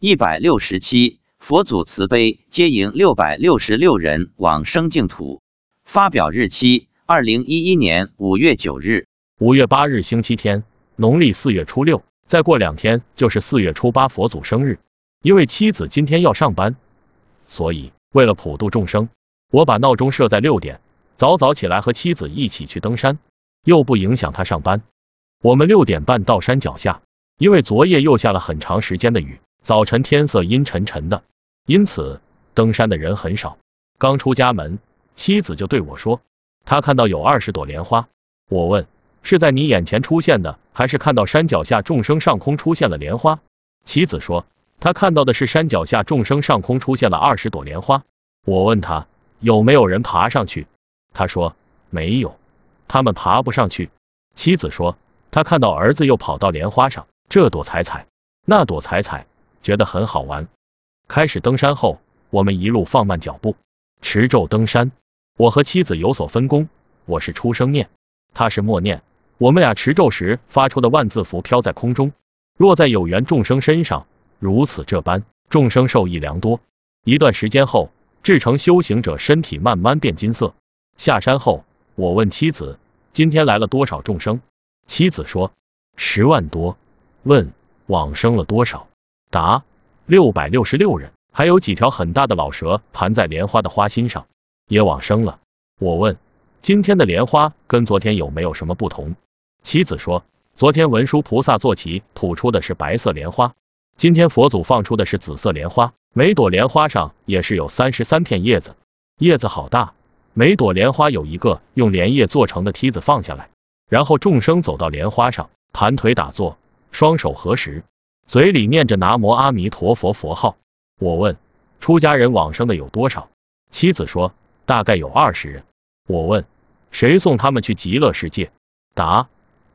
一百六十七，佛祖慈悲，接迎六百六十六人往生净土。发表日期：二零一一年五月九日。五月八日星期天，农历四月初六。再过两天就是四月初八佛祖生日。因为妻子今天要上班，所以为了普度众生，我把闹钟设在六点，早早起来和妻子一起去登山，又不影响他上班。我们六点半到山脚下，因为昨夜又下了很长时间的雨。早晨天色阴沉沉的，因此登山的人很少。刚出家门，妻子就对我说，她看到有二十朵莲花。我问，是在你眼前出现的，还是看到山脚下众生上空出现了莲花？妻子说，她看到的是山脚下众生上空出现了二十朵莲花。我问他有没有人爬上去，他说没有，他们爬不上去。妻子说，他看到儿子又跑到莲花上，这朵采采，那朵采采。觉得很好玩。开始登山后，我们一路放慢脚步，持咒登山。我和妻子有所分工，我是出声念，他是默念。我们俩持咒时发出的万字符飘在空中，落在有缘众生身上，如此这般，众生受益良多。一段时间后，至诚修行者身体慢慢变金色。下山后，我问妻子，今天来了多少众生？妻子说十万多。问往生了多少？答：六百六十六人，还有几条很大的老蛇盘在莲花的花心上，也往生了。我问：今天的莲花跟昨天有没有什么不同？妻子说：昨天文殊菩萨坐骑吐出的是白色莲花，今天佛祖放出的是紫色莲花，每朵莲花上也是有三十三片叶子，叶子好大。每朵莲花有一个用莲叶做成的梯子放下来，然后众生走到莲花上，盘腿打坐，双手合十。嘴里念着南无阿弥陀佛佛号。我问出家人往生的有多少？妻子说大概有二十人。我问谁送他们去极乐世界？答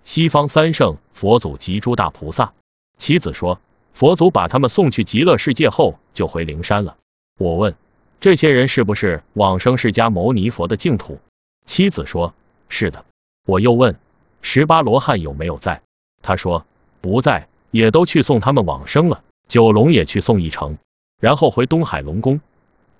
西方三圣佛祖及诸大菩萨。妻子说佛祖把他们送去极乐世界后就回灵山了。我问这些人是不是往生释迦牟尼佛的净土？妻子说是的。我又问十八罗汉有没有在？他说不在。也都去送他们往生了，九龙也去送一程，然后回东海龙宫。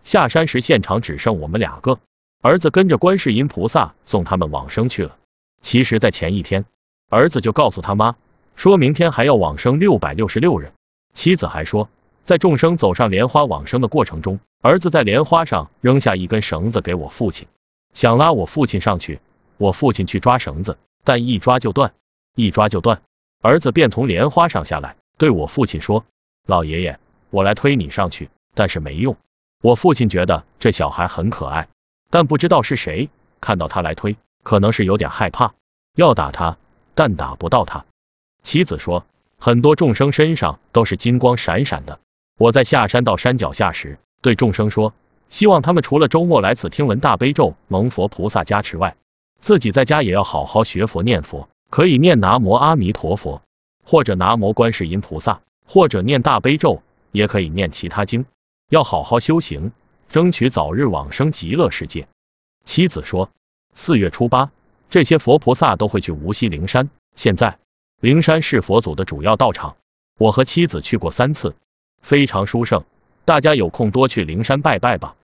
下山时现场只剩我们两个，儿子跟着观世音菩萨送他们往生去了。其实，在前一天，儿子就告诉他妈，说明天还要往生六百六十六人。妻子还说，在众生走上莲花往生的过程中，儿子在莲花上扔下一根绳子给我父亲，想拉我父亲上去，我父亲去抓绳子，但一抓就断，一抓就断。儿子便从莲花上下来，对我父亲说：“老爷爷，我来推你上去，但是没用。”我父亲觉得这小孩很可爱，但不知道是谁看到他来推，可能是有点害怕，要打他，但打不到他。妻子说：“很多众生身上都是金光闪闪的。”我在下山到山脚下时，对众生说：“希望他们除了周末来此听闻大悲咒，蒙佛菩萨加持外，自己在家也要好好学佛念佛。”可以念南无阿弥陀佛，或者南无观世音菩萨，或者念大悲咒，也可以念其他经。要好好修行，争取早日往生极乐世界。妻子说，四月初八，这些佛菩萨都会去无锡灵山。现在灵山是佛祖的主要道场，我和妻子去过三次，非常殊胜。大家有空多去灵山拜拜吧。